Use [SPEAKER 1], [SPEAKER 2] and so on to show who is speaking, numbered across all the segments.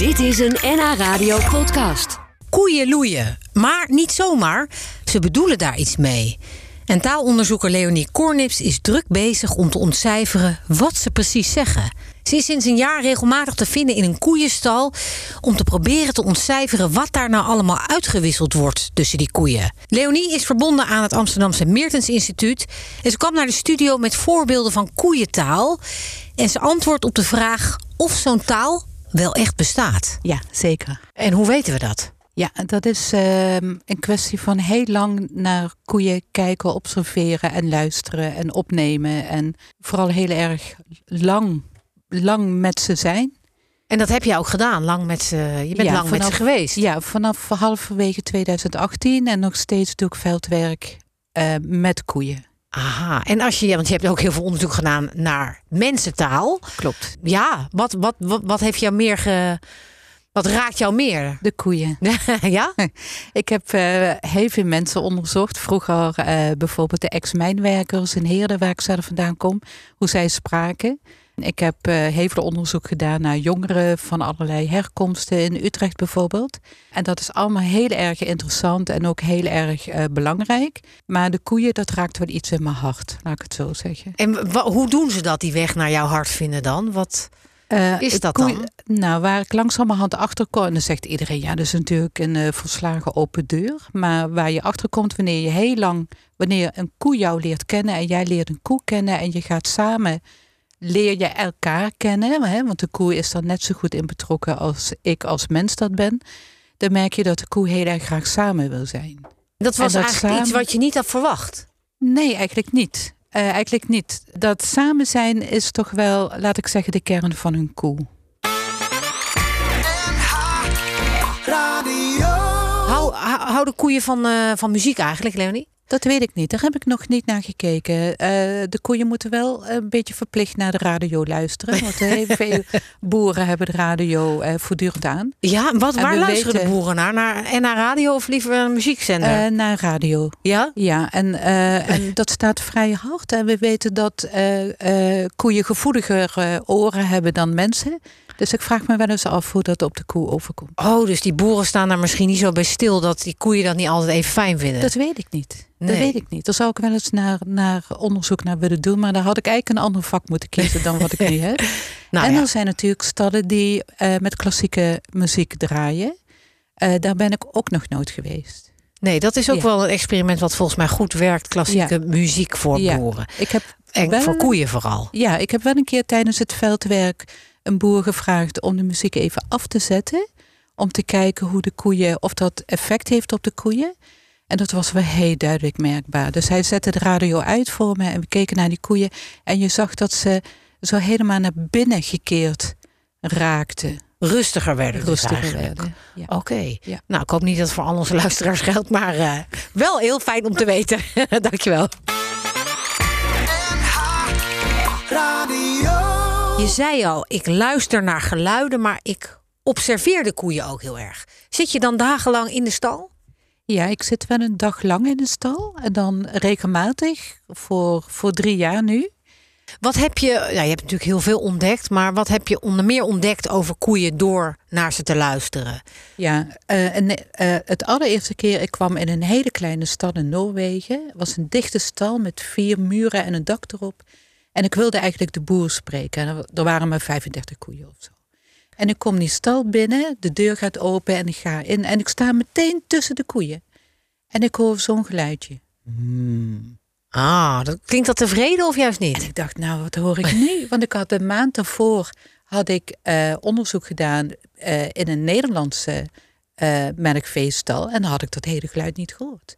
[SPEAKER 1] Dit is een NH Radio podcast.
[SPEAKER 2] Koeien loeien, maar niet zomaar. Ze bedoelen daar iets mee. En taalonderzoeker Leonie Kornips is druk bezig om te ontcijferen wat ze precies zeggen. Ze is sinds een jaar regelmatig te vinden in een koeienstal om te proberen te ontcijferen wat daar nou allemaal uitgewisseld wordt tussen die koeien. Leonie is verbonden aan het Amsterdamse Meertens Instituut en ze kwam naar de studio met voorbeelden van koeientaal. En ze antwoordt op de vraag of zo'n taal wel echt bestaat.
[SPEAKER 3] Ja, zeker.
[SPEAKER 2] En hoe weten we dat?
[SPEAKER 3] Ja, dat is ehm, een kwestie van heel lang naar koeien kijken, observeren en luisteren en opnemen. En vooral heel erg lang, lang met ze zijn.
[SPEAKER 2] En dat heb je ook gedaan, lang met ze. Je bent
[SPEAKER 3] Ja,
[SPEAKER 2] lang met ze geweest.
[SPEAKER 3] Ja, vanaf halverwege 2018 en nog steeds doe ik veldwerk eh, met koeien.
[SPEAKER 2] Aha. En als je, want je hebt ook heel veel onderzoek gedaan naar mensentaal.
[SPEAKER 3] Klopt.
[SPEAKER 2] Ja, wat, wat, wat, wat heeft jou meer ge. Wat raakt jou meer?
[SPEAKER 3] De koeien.
[SPEAKER 2] ja?
[SPEAKER 3] Ik heb eh, heel veel mensen onderzocht. Vroeger eh, bijvoorbeeld de ex-mijnwerkers in Heerden, waar ik zelf vandaan kom, hoe zij spraken. Ik heb heel veel onderzoek gedaan naar jongeren van allerlei herkomsten in Utrecht bijvoorbeeld. En dat is allemaal heel erg interessant en ook heel erg eh, belangrijk. Maar de koeien, dat raakt wel iets in mijn hart, laat ik het zo zeggen.
[SPEAKER 2] En hoe doen ze dat, die weg naar jouw hart vinden dan? Wat,
[SPEAKER 3] Eh,
[SPEAKER 2] Is dat
[SPEAKER 3] koeien-
[SPEAKER 2] dan?
[SPEAKER 3] Nou, waar ik langzamerhand achter kom, en dan zegt iedereen, ja, dat is natuurlijk een volslagen open deur. Maar waar je achter komt wanneer je heel lang, wanneer een koe jou leert kennen en jij leert een koe kennen en je gaat samen, leer je elkaar kennen. Hè? Want de koe is er net zo goed in betrokken als ik als mens dat ben. Dan merk je dat de koe heel erg graag samen wil zijn.
[SPEAKER 2] dat was
[SPEAKER 3] dat
[SPEAKER 2] eigenlijk iets wat je niet had verwacht.
[SPEAKER 3] Nee, eigenlijk niet. Eh, eigenlijk niet. Dat samen zijn is toch wel, laat ik zeggen, de kern van een koe.
[SPEAKER 2] Hou, hou- houden koeien van, eh, van muziek eigenlijk, Leonie?
[SPEAKER 3] Dat weet ik niet. Daar heb ik nog niet naar gekeken. Eh, de koeien moeten wel een beetje verplicht naar de radio luisteren. Want heel veel boeren hebben de radio eh, voortdurend aan.
[SPEAKER 2] Ja, wat, waar luisteren de boeren naar? naar? En naar radio of liever een muziekzender?
[SPEAKER 3] Eh, naar radio.
[SPEAKER 2] ja?
[SPEAKER 3] Ja, en, eh, en dat staat vrij hard. En we weten dat eh, eh, koeien gevoeliger eh, oren hebben dan mensen. Dus ik vraag me wel eens af hoe dat op de koe overkomt.
[SPEAKER 2] Oh, dus die boeren staan daar misschien niet zo bij stil dat die koeien dat niet altijd even fijn vinden.
[SPEAKER 3] Dat weet ik niet.
[SPEAKER 2] Nee.
[SPEAKER 3] Dat weet ik niet. Daar zou ik wel eens naar, naar onderzoek naar willen doen. Maar daar had ik eigenlijk een ander vak moeten kiezen dan wat ik nu heb.
[SPEAKER 2] nou,
[SPEAKER 3] en
[SPEAKER 2] ja.
[SPEAKER 3] er zijn natuurlijk stallen die eh, met klassieke muziek draaien. Eh, daar ben ik ook nog nooit geweest.
[SPEAKER 2] Nee, dat is ook
[SPEAKER 3] Ja.
[SPEAKER 2] wel een experiment wat volgens mij goed werkt. Klassieke muziek voor
[SPEAKER 3] Ja.
[SPEAKER 2] boeren.
[SPEAKER 3] Ik heb,
[SPEAKER 2] En
[SPEAKER 3] wel-
[SPEAKER 2] voor koeien vooral.
[SPEAKER 3] ja, ik heb wel een keer tijdens het veldwerk een boer gevraagd om de muziek even af te zetten. Om te kijken hoe de koeien, of dat effect heeft op de koeien. En dat was wel heel duidelijk merkbaar. Dus hij zette de radio uit voor me en we keken naar die koeien. En je zag dat ze zo helemaal naar binnen gekeerd raakten.
[SPEAKER 2] Rustiger werden dus
[SPEAKER 3] Rustiger werden. Ja.
[SPEAKER 2] Oké.
[SPEAKER 3] Ja.
[SPEAKER 2] Nou, ik hoop niet dat het voor al onze luisteraars geldt, maar eh, wel heel fijn om te weten. Dankjewel. Je zei al, ik luister naar geluiden, maar ik observeer de koeien ook heel erg. Zit je dan dagenlang in de stal?
[SPEAKER 3] Ja, ik zit wel een dag lang in de stal. En dan regelmatig, voor, voor drie jaar nu.
[SPEAKER 2] Wat heb je, ja, je hebt natuurlijk heel veel ontdekt, maar wat heb je onder meer ontdekt over koeien door naar ze te luisteren?
[SPEAKER 3] Ja, eh, en, eh, het allereerste keer, ik kwam in een hele kleine stad in Noorwegen. Het was een dichte stal met vier muren en een dak erop. En ik wilde eigenlijk de boer spreken. En er- waren maar 35 koeien of zo. En ik kom die stal binnen, de deur gaat open en ik ga in. En ik sta meteen tussen de koeien. En ik hoor zo'n geluidje.
[SPEAKER 2] Ah, dat, klinkt dat tevreden of juist
[SPEAKER 3] En
[SPEAKER 2] niet?
[SPEAKER 3] ik dacht, nou, wat hoor ik nu? Want ik had een maand daarvoor had ik eh, onderzoek gedaan eh, in een Nederlandse eh melkveestal. En dan had ik dat hele geluid niet gehoord.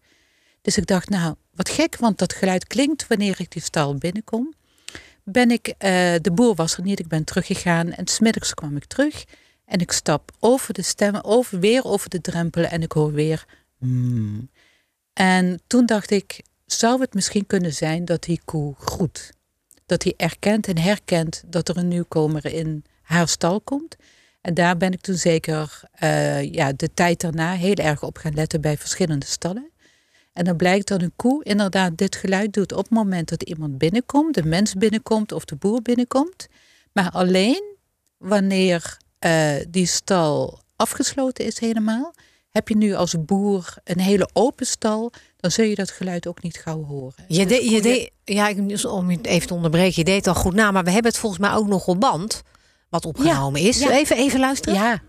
[SPEAKER 3] Dus ik dacht, nou, wat gek, want dat geluid klinkt wanneer ik die stal binnenkom. Ben ik, eh, de boer was er niet, ik ben teruggegaan. En smiddags kwam ik terug. En ik stap over de stemmen, over, weer over de drempel. En ik hoor weer. "Hmm." En toen dacht ik, zou het misschien kunnen zijn dat die koe groet? Dat hij erkent en herkent dat er een nieuwkomer in haar stal komt. En daar ben ik toen zeker eh, ja, de tijd daarna heel erg op gaan letten bij verschillende stallen. En dan blijkt dat een koe inderdaad dit geluid doet op het moment dat iemand binnenkomt, de mens binnenkomt of de boer binnenkomt. Maar alleen wanneer eh, die stal afgesloten is helemaal. Heb je nu als boer een hele open stal, dan zul je dat geluid ook niet gauw horen.
[SPEAKER 2] Je,
[SPEAKER 3] Dus
[SPEAKER 2] je deed, ja, ik- om je even te onderbreken, je deed al goed na, maar we hebben het volgens mij ook nog op band, wat opgenomen is.
[SPEAKER 3] ja.
[SPEAKER 2] Even, even luisteren.
[SPEAKER 3] Ja,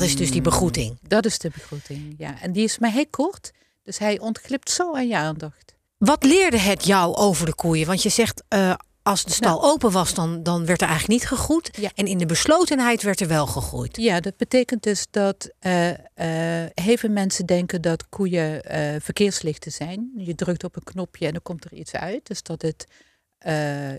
[SPEAKER 2] Dat is dus die begroeting.
[SPEAKER 3] dat is de begroeting. Ja. En die is maar heel kort, dus hij ontglipt zo aan je aandacht.
[SPEAKER 2] Wat leerde het jou over de koeien? Want je zegt, eh, als de stal open was, dan, dan werd er eigenlijk niet gegroeid.
[SPEAKER 3] Ja.
[SPEAKER 2] En in de beslotenheid werd er wel gegroeid.
[SPEAKER 3] Ja, dat betekent dus dat eh, heel veel mensen denken dat koeien eh, verkeerslichten zijn. Je drukt op een knopje en dan komt er iets uit. Dus dat het eh,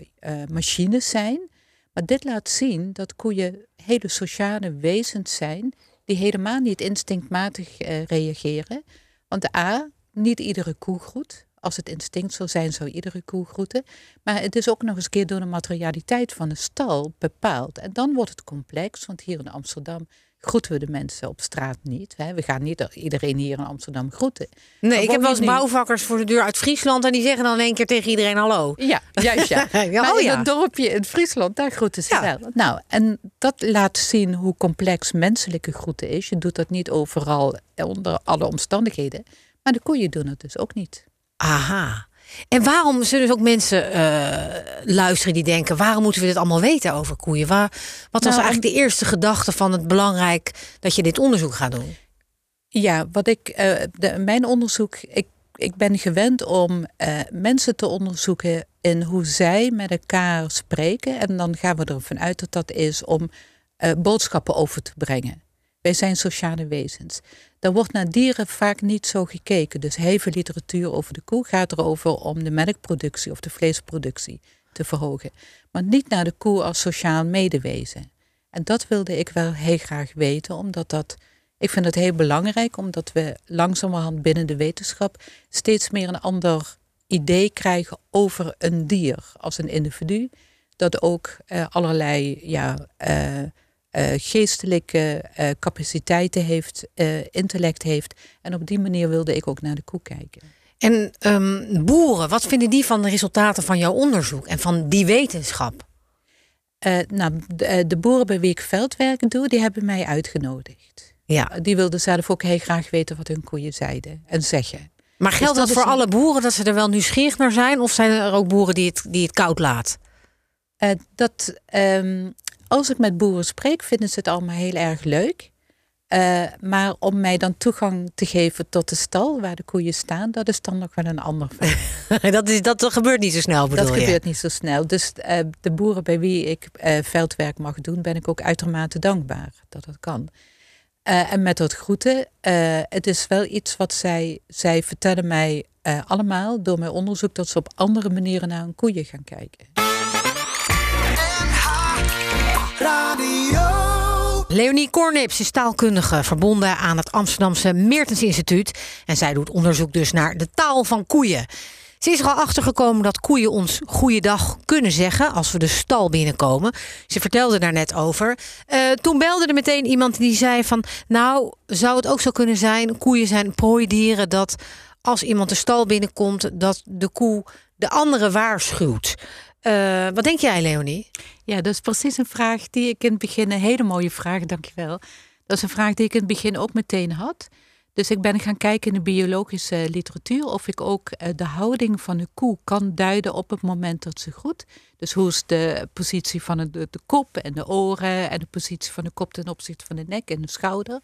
[SPEAKER 3] machines zijn. Maar dit laat zien dat koeien hele sociale wezens zijn die helemaal niet instinctmatig eh, reageren. Want A, niet iedere koe groet. Als het instinct zou zijn, zou iedere koe groeten. Maar het is ook nog eens een keer door de materialiteit van de stal bepaald. En dan wordt het complex, want hier in Amsterdam groeten we de mensen op straat niet. Hè. We gaan niet iedereen hier in Amsterdam groeten.
[SPEAKER 2] Nee, ik heb wel eens bouwvakkers voor de deur uit Friesland en die zeggen dan in één keer tegen iedereen hallo.
[SPEAKER 3] Ja, juist ja.
[SPEAKER 2] Ja,
[SPEAKER 3] maar
[SPEAKER 2] oh
[SPEAKER 3] in
[SPEAKER 2] ja.
[SPEAKER 3] dorpje in Friesland, daar groeten ze
[SPEAKER 2] Ja.
[SPEAKER 3] wel. Nou, en dat laat zien hoe complex menselijke groeten is. Je doet dat niet overal onder alle omstandigheden. Maar de koeien doen het dus ook niet.
[SPEAKER 2] Aha. En waarom zullen dus ook mensen eh, luisteren die denken: waarom moeten we dit allemaal weten over koeien? Waar, wat was
[SPEAKER 3] Nou,
[SPEAKER 2] eigenlijk de eerste gedachte van het belangrijk dat je dit onderzoek gaat doen?
[SPEAKER 3] Ja, wat ik, eh, de, mijn onderzoek, ik, ik ben gewend om eh, mensen te onderzoeken in hoe zij met elkaar spreken. En dan gaan we ervan uit dat dat is om boodschappen over te brengen. Wij zijn sociale wezens. Daar wordt naar dieren vaak niet zo gekeken. Dus heel veel literatuur over de koe gaat erover om de melkproductie of de vleesproductie te verhogen. Maar niet naar de koe als sociaal medewezen. En dat wilde ik wel heel graag weten, omdat dat. Ik vind het heel belangrijk, omdat we langzamerhand binnen de wetenschap steeds meer een ander idee krijgen over een dier als een individu. Dat ook eh, allerlei ja, eh, geestelijke eh, capaciteiten heeft, eh, intellect heeft. En op die manier wilde ik ook naar de koe kijken.
[SPEAKER 2] En ehm, boeren, wat vinden die van de resultaten van jouw onderzoek en van die wetenschap?
[SPEAKER 3] Eh, nou, de, eh, de boeren bij wie ik veldwerk doe, die hebben mij uitgenodigd.
[SPEAKER 2] Ja,
[SPEAKER 3] Die wilden zelf ook heel graag weten wat hun koeien zeiden en zeggen.
[SPEAKER 2] maar geldt
[SPEAKER 3] Dus dat
[SPEAKER 2] dat voor
[SPEAKER 3] een-
[SPEAKER 2] alle boeren dat ze er wel nieuwsgierig naar zijn? Of zijn er ook boeren die het, die het koud laat?
[SPEAKER 3] Eh, dat, ehm, als ik met boeren spreek, vinden ze het allemaal heel erg leuk. Eh, maar om mij dan toegang te geven tot de stal waar de koeien staan, dat is dan nog wel een ander verhaal.
[SPEAKER 2] dat, is, dat gebeurt niet zo snel, bedoel
[SPEAKER 3] Dat
[SPEAKER 2] je?
[SPEAKER 3] gebeurt niet zo snel. Dus eh, de boeren bij wie ik eh, veldwerk mag doen, ben ik ook uitermate dankbaar dat dat kan. En met dat groeten, het is wel iets wat zij, zij vertellen mij allemaal door mijn onderzoek dat ze op andere manieren naar hun koeien gaan kijken.
[SPEAKER 2] Leonie Kornips is taalkundige verbonden aan het Amsterdamse Meertens Instituut. En zij doet onderzoek dus naar de taal van koeien. Ze is er al achter gekomen dat koeien ons goeiedag kunnen zeggen als we de stal binnenkomen. Ze vertelde daar net over. Eh, toen belde er meteen iemand die zei van... nou, zou het ook zo kunnen zijn... koeien zijn prooidieren dat als iemand de stal binnenkomt... dat de koe de andere waarschuwt. Eh, wat denk jij, Leonie?
[SPEAKER 3] Ja, dat is precies een vraag die ik in het begin, een hele mooie vraag, dankjewel. Dat is een vraag die ik in het begin ook meteen had. Dus ik ben gaan kijken in de biologische literatuur of ik ook eh, de houding van de koe kan duiden op het moment dat ze groet. Dus hoe is de positie van de, de kop en de oren en de positie van de kop ten opzichte van de nek en de schouder.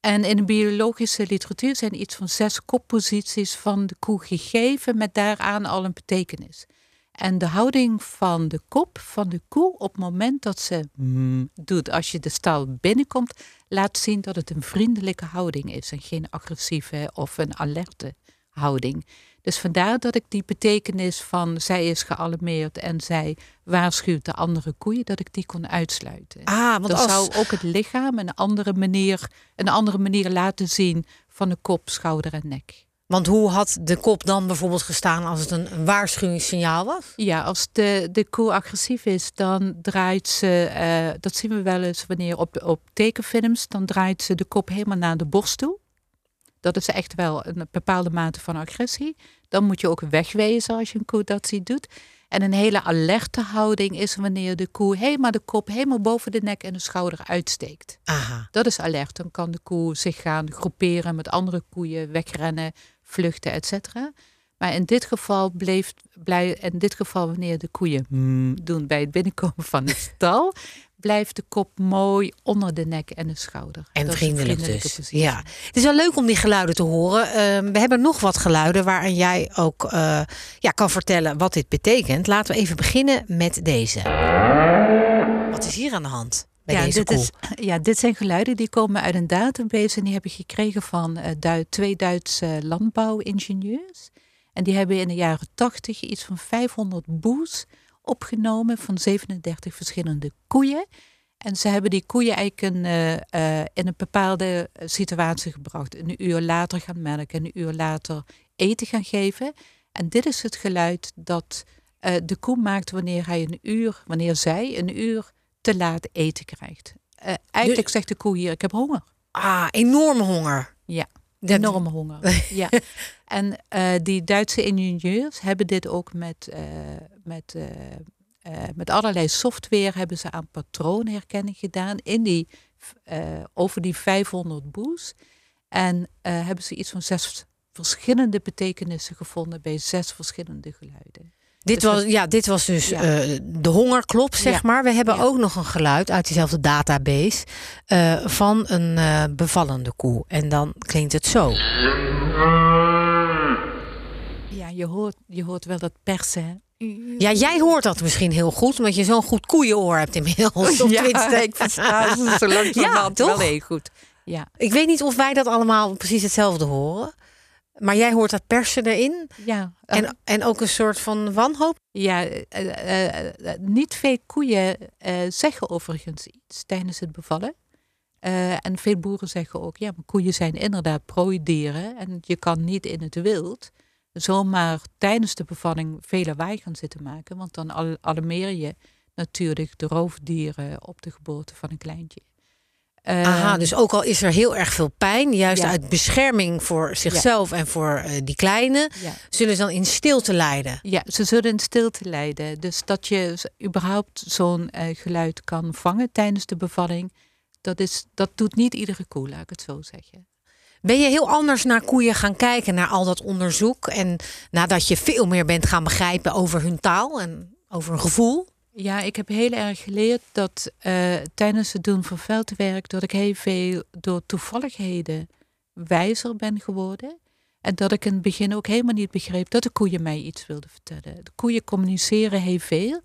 [SPEAKER 3] En in de biologische literatuur zijn iets van zes kopposities van de koe gegeven met daaraan al een betekenis. En de houding van de kop van de koe op het moment dat ze mm doet als je de stal binnenkomt, laat zien dat het een vriendelijke houding is en geen agressieve of een alerte houding. Dus vandaar dat ik die betekenis van zij is gealarmeerd en zij waarschuwt de andere koeien, dat ik die kon uitsluiten.
[SPEAKER 2] Ah, want als...
[SPEAKER 3] zou ook het lichaam een andere manier, een andere manier laten zien van de kop, schouder en nek.
[SPEAKER 2] Want hoe had de kop dan bijvoorbeeld gestaan als het een, een waarschuwingssignaal was?
[SPEAKER 3] Ja, als de, de koe agressief is, dan draait ze, eh, dat zien we wel eens wanneer op, op tekenfilms, dan draait ze de kop helemaal naar de borst toe. Dat is echt wel een bepaalde mate van agressie. Dan moet je ook wegwezen als je een koe dat ziet doet. En een hele alerte houding is wanneer de koe helemaal de kop helemaal boven de nek en de schouder uitsteekt.
[SPEAKER 2] Aha.
[SPEAKER 3] Dat is alert. Dan kan de koe zich gaan groeperen met andere koeien, wegrennen, vluchten, etc. Maar in dit geval bleef, blij, in dit geval wanneer de koeien mm doen bij het binnenkomen van de stal, blijft de kop mooi onder de nek en de schouder.
[SPEAKER 2] En
[SPEAKER 3] Dat
[SPEAKER 2] vriendelijk dus.
[SPEAKER 3] positie.
[SPEAKER 2] Ja. Het is wel leuk om die geluiden te horen. Ehm, we hebben nog wat geluiden waarin jij ook eh, ja, kan vertellen wat dit betekent. Laten we even beginnen met deze. Wat is hier aan de hand
[SPEAKER 3] ja, dit
[SPEAKER 2] koe?
[SPEAKER 3] is, ja, dit zijn geluiden die komen uit een database en die heb ik gekregen van eh, twee Duitse landbouwingenieurs. En die hebben in de jaren 80 iets van 500 boes opgenomen van 37 verschillende koeien. En ze hebben die koeien eigenlijk een, eh, eh, in een bepaalde situatie gebracht. Een uur later gaan melken, een uur later eten gaan geven. En dit is het geluid dat de koe maakt wanneer hij een uur, wanneer zij een uur te laat eten krijgt. Eh, eigenlijk zegt de koe hier: ik heb honger.
[SPEAKER 2] Ah, enorme honger.
[SPEAKER 3] Ja,
[SPEAKER 2] Dat-
[SPEAKER 3] enorme honger. ja. En eh, die Duitse ingenieurs hebben dit ook met, eh, met, met allerlei software hebben ze aan patroonherkenning gedaan in die, over die 500 boes. En hebben ze iets van zes verschillende betekenissen gevonden bij zes verschillende geluiden.
[SPEAKER 2] Dit
[SPEAKER 3] Dus
[SPEAKER 2] was,
[SPEAKER 3] het-
[SPEAKER 2] ja, dit was dus
[SPEAKER 3] Ja.
[SPEAKER 2] eh, de hongerklop, zeg
[SPEAKER 3] Ja.
[SPEAKER 2] maar. We hebben
[SPEAKER 3] Ja.
[SPEAKER 2] ook nog een geluid uit diezelfde database eh, van een eh, bevallende koe. En dan klinkt het zo.
[SPEAKER 3] Ja, je hoort, je hoort wel dat persen. hè?
[SPEAKER 2] Ja, jij hoort dat misschien heel goed, omdat je zo'n goed koeienoor hebt inmiddels. Of tenminste-
[SPEAKER 3] ik versta ze zo langzamerhand
[SPEAKER 2] Ja,
[SPEAKER 3] wel heel goed. Ja,
[SPEAKER 2] Ik weet niet of wij dat allemaal precies hetzelfde horen. Maar jij hoort dat persen erin.
[SPEAKER 3] ja.
[SPEAKER 2] En, en ook een soort van wanhoop.
[SPEAKER 3] Ja, eh, eh, eh, niet veel koeien zeggen overigens iets tijdens het bevallen. En veel boeren zeggen ook, ja, maar koeien zijn inderdaad prooidieren. En je kan niet in het wild zomaar tijdens de bevalling veel lawaai gaan zitten maken. Want dan al- alarmeer je natuurlijk de roofdieren op de geboorte van een kleintje.
[SPEAKER 2] Aha, dus ook al is er heel erg veel pijn, juist
[SPEAKER 3] Ja.
[SPEAKER 2] uit bescherming voor zichzelf en voor eh, die kleine,
[SPEAKER 3] ja.
[SPEAKER 2] zullen ze dan in stilte lijden.
[SPEAKER 3] Ja, ze zullen in stilte lijden. Dus dat je überhaupt zo'n eh, geluid kan vangen tijdens de bevalling, dat, is, dat doet niet iedere koe, laat ik het zo zeggen.
[SPEAKER 2] Ben je heel anders naar koeien gaan kijken, naar al dat onderzoek? En nadat je veel meer bent gaan begrijpen over hun taal en over hun gevoel?
[SPEAKER 3] Ja, ik heb heel erg geleerd dat eh, tijdens het doen van veldwerk, dat ik heel veel door toevalligheden wijzer ben geworden. En dat ik in het begin ook helemaal niet begreep dat de koeien mij iets wilden vertellen. De koeien communiceren heel veel,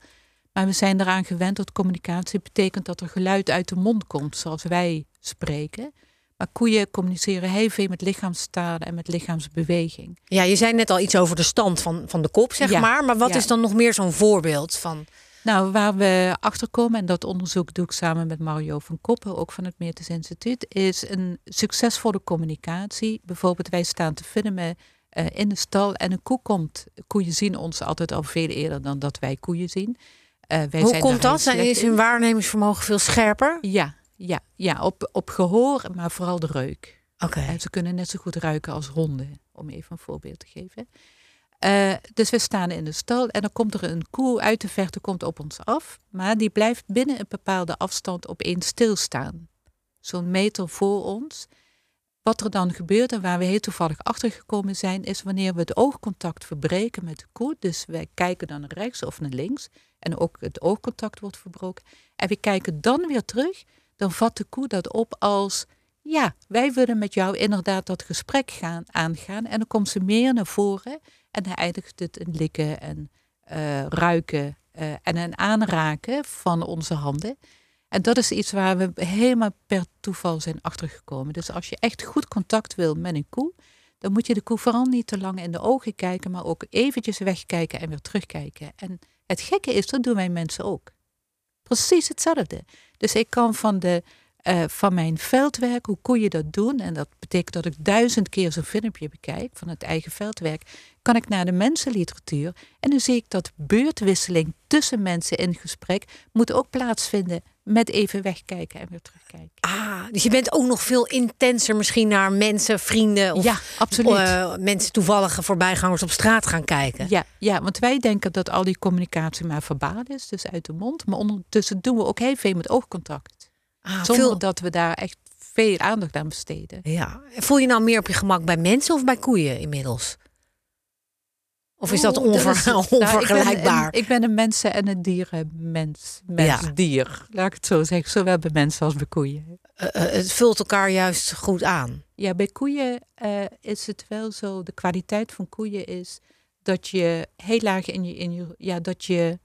[SPEAKER 3] maar we zijn eraan gewend dat communicatie betekent dat er geluid uit de mond komt, zoals wij spreken. Maar koeien communiceren heel veel met lichaamstalen en met lichaamsbeweging.
[SPEAKER 2] Ja, je zei net al iets over de stand van, van de kop, zeg
[SPEAKER 3] Ja,
[SPEAKER 2] maar. Maar wat
[SPEAKER 3] ja.
[SPEAKER 2] is dan nog meer zo'n voorbeeld van?
[SPEAKER 3] Nou, waar we achter komen, en dat onderzoek doe ik samen met Mario van Koppen, ook van het Meertens Instituut, is een succesvolle communicatie. Bijvoorbeeld, wij staan te filmen eh, in de stal en een koe komt. Koeien zien ons altijd al veel eerder dan dat wij koeien zien. Eh, wij
[SPEAKER 2] Hoe
[SPEAKER 3] zijn
[SPEAKER 2] komt dat? is hun
[SPEAKER 3] in.
[SPEAKER 2] waarnemingsvermogen veel scherper?
[SPEAKER 3] Ja, ja, ja op, op gehoor, maar vooral de reuk.
[SPEAKER 2] Oké.
[SPEAKER 3] En ze kunnen net zo goed ruiken als honden, om even een voorbeeld te geven. Eh, dus we staan in de stal en dan komt er een koe uit de verte komt op ons af. Maar die blijft binnen een bepaalde afstand opeens stilstaan. Zo'n meter voor ons. Wat er dan gebeurt en waar we heel toevallig achter gekomen zijn, is wanneer we het oogcontact verbreken met de koe. Dus wij kijken dan naar rechts of naar links. En ook het oogcontact wordt verbroken. En we kijken dan weer terug. Dan vat de koe dat op als ja, wij willen met jou inderdaad dat gesprek gaan, aangaan. En dan komt ze meer naar voren en dan eindigt het in likken en eh, ruiken eh, en een aanraken van onze handen. En dat is iets waar we helemaal per toeval zijn achtergekomen. Dus als je echt goed contact wil met een koe, dan moet je de koe vooral niet te lang in de ogen kijken, maar ook eventjes wegkijken en weer terugkijken. En het gekke is, dat doen wij mensen ook. Precies hetzelfde. Dus ik kan van de eh, van mijn veldwerk, hoe koeien dat doen, en dat betekent dat ik duizend keer zo'n filmpje bekijk van het eigen veldwerk, kan ik naar de mensenliteratuur en dan zie ik dat beurtwisseling tussen mensen in gesprek moet ook plaatsvinden met even wegkijken en weer terugkijken.
[SPEAKER 2] Ah, dus je bent ook nog veel intenser misschien naar mensen, vrienden of
[SPEAKER 3] ja, absoluut.
[SPEAKER 2] eh, mensen toevallige voorbijgangers op straat gaan kijken.
[SPEAKER 3] Ja, ja, want wij denken dat al die communicatie maar verbaal is, dus uit de mond. Maar ondertussen doen we ook heel veel met oogcontact.
[SPEAKER 2] Ah,
[SPEAKER 3] Zonder
[SPEAKER 2] veel-
[SPEAKER 3] dat we daar echt veel aandacht aan besteden.
[SPEAKER 2] Ja. Voel je nou meer op je gemak bij mensen of bij koeien inmiddels? Of is dat onver-
[SPEAKER 3] nou,
[SPEAKER 2] onvergelijkbaar?
[SPEAKER 3] Ik ben, een, ik ben een mensen- en een dierenmens. Mens-dier. Laat ik het zo zeggen. Zowel bij mensen als bij koeien.
[SPEAKER 2] Eh, eh, het vult elkaar juist goed aan.
[SPEAKER 3] Ja, bij koeien eh, is het wel zo. De kwaliteit van koeien is dat je heel laag in je, in je ja, dat je,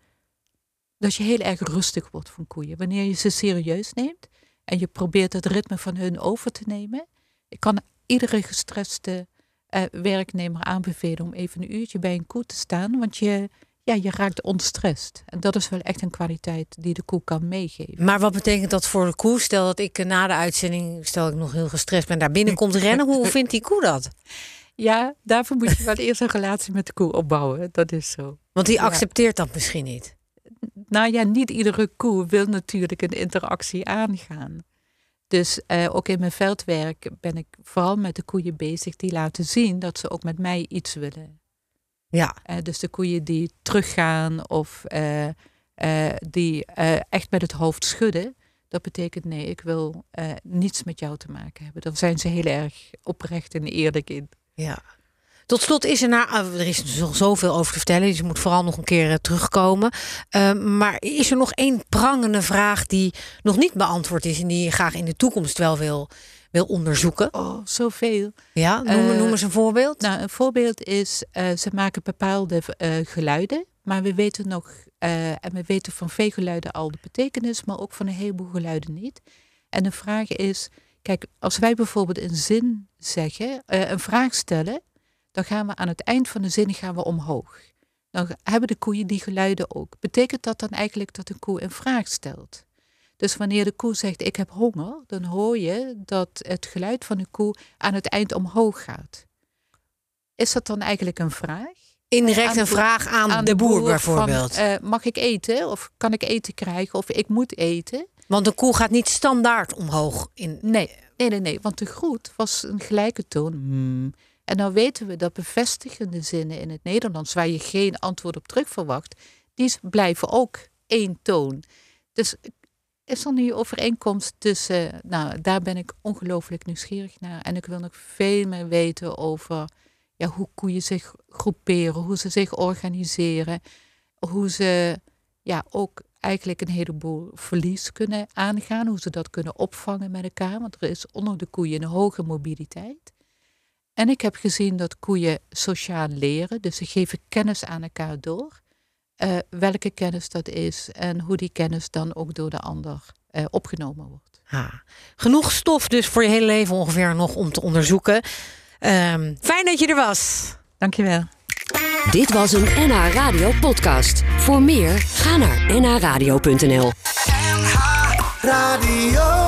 [SPEAKER 3] dat je heel erg rustig wordt van koeien. Wanneer je ze serieus neemt en je probeert het ritme van hun over te nemen. Ik kan iedere gestreste eh, werknemer aanbevelen om even een uurtje bij een koe te staan, want je, ja, je raakt ontstrest. En dat is wel echt een kwaliteit die de koe kan meegeven.
[SPEAKER 2] Maar wat betekent dat voor de koe? Stel dat ik eh, na de uitzending, stel ik nog heel gestrest ben, daar binnen komt rennen. Hoe vindt die koe dat?
[SPEAKER 3] Ja, daarvoor moet je wel eerst een relatie met de koe opbouwen. Dat is zo.
[SPEAKER 2] Want die
[SPEAKER 3] Ja.
[SPEAKER 2] accepteert dat misschien niet.
[SPEAKER 3] Nou ja, niet iedere koe wil natuurlijk een interactie aangaan. Dus eh, ook in mijn veldwerk ben ik vooral met de koeien bezig die laten zien dat ze ook met mij iets willen.
[SPEAKER 2] Ja.
[SPEAKER 3] Eh, dus de koeien die teruggaan of eh, die echt met het hoofd schudden, dat betekent nee, ik wil niets met jou te maken hebben. Daar zijn ze heel erg oprecht en eerlijk in.
[SPEAKER 2] Ja. Tot slot is er, na, ah, er is nog zoveel over te vertellen, dus je moet vooral nog een keer eh, terugkomen. Eh, maar is er nog één prangende vraag die nog niet beantwoord is en die je graag in de toekomst wel wil, wil onderzoeken?
[SPEAKER 3] Oh, zoveel.
[SPEAKER 2] Ja, noem, noem eens een voorbeeld.
[SPEAKER 3] Nou, een voorbeeld is, ze maken bepaalde geluiden, maar we weten nog, en we weten van veel geluiden al de betekenis, maar ook van een heleboel geluiden niet. En de vraag is, kijk, als wij bijvoorbeeld een zin zeggen, een vraag stellen, dan gaan we aan het eind van de zin gaan we omhoog. Dan hebben de koeien die geluiden ook. Betekent dat dan eigenlijk dat een koe een vraag stelt? Dus wanneer de koe zegt ik heb honger, dan hoor je dat het geluid van de koe aan het eind omhoog gaat. Is dat dan eigenlijk een vraag?
[SPEAKER 2] Indirect een vraag aan,
[SPEAKER 3] Aan
[SPEAKER 2] de boer, bijvoorbeeld.
[SPEAKER 3] eh, mag ik eten? Of kan ik eten krijgen? Of ik moet eten?
[SPEAKER 2] Want de koe gaat niet standaard omhoog. In,
[SPEAKER 3] Nee, nee, nee, nee. Want de groet was een gelijke toon. Hmm. En dan weten we dat bevestigende zinnen in het Nederlands, waar je geen antwoord op terug verwacht, die blijven ook één toon. Dus is er nu overeenkomst tussen, nou, daar ben ik ongelooflijk nieuwsgierig naar. En ik wil nog veel meer weten over ja, hoe koeien zich groeperen, hoe ze zich organiseren, hoe ze ja, ook eigenlijk een heleboel verlies kunnen aangaan, hoe ze dat kunnen opvangen met elkaar, want er is onder de koeien een hoge mobiliteit. En ik heb gezien dat koeien sociaal leren, dus ze geven kennis aan elkaar door. eh, welke kennis dat is en hoe die kennis dan ook door de ander eh, opgenomen wordt.
[SPEAKER 2] Ha. Genoeg stof dus voor je hele leven ongeveer nog om te onderzoeken. Ehm, fijn dat je er was.
[SPEAKER 3] Dankjewel.
[SPEAKER 1] Dit was een NH Radio podcast. Voor meer, ga naar nhradio.nl.
[SPEAKER 4] Radio.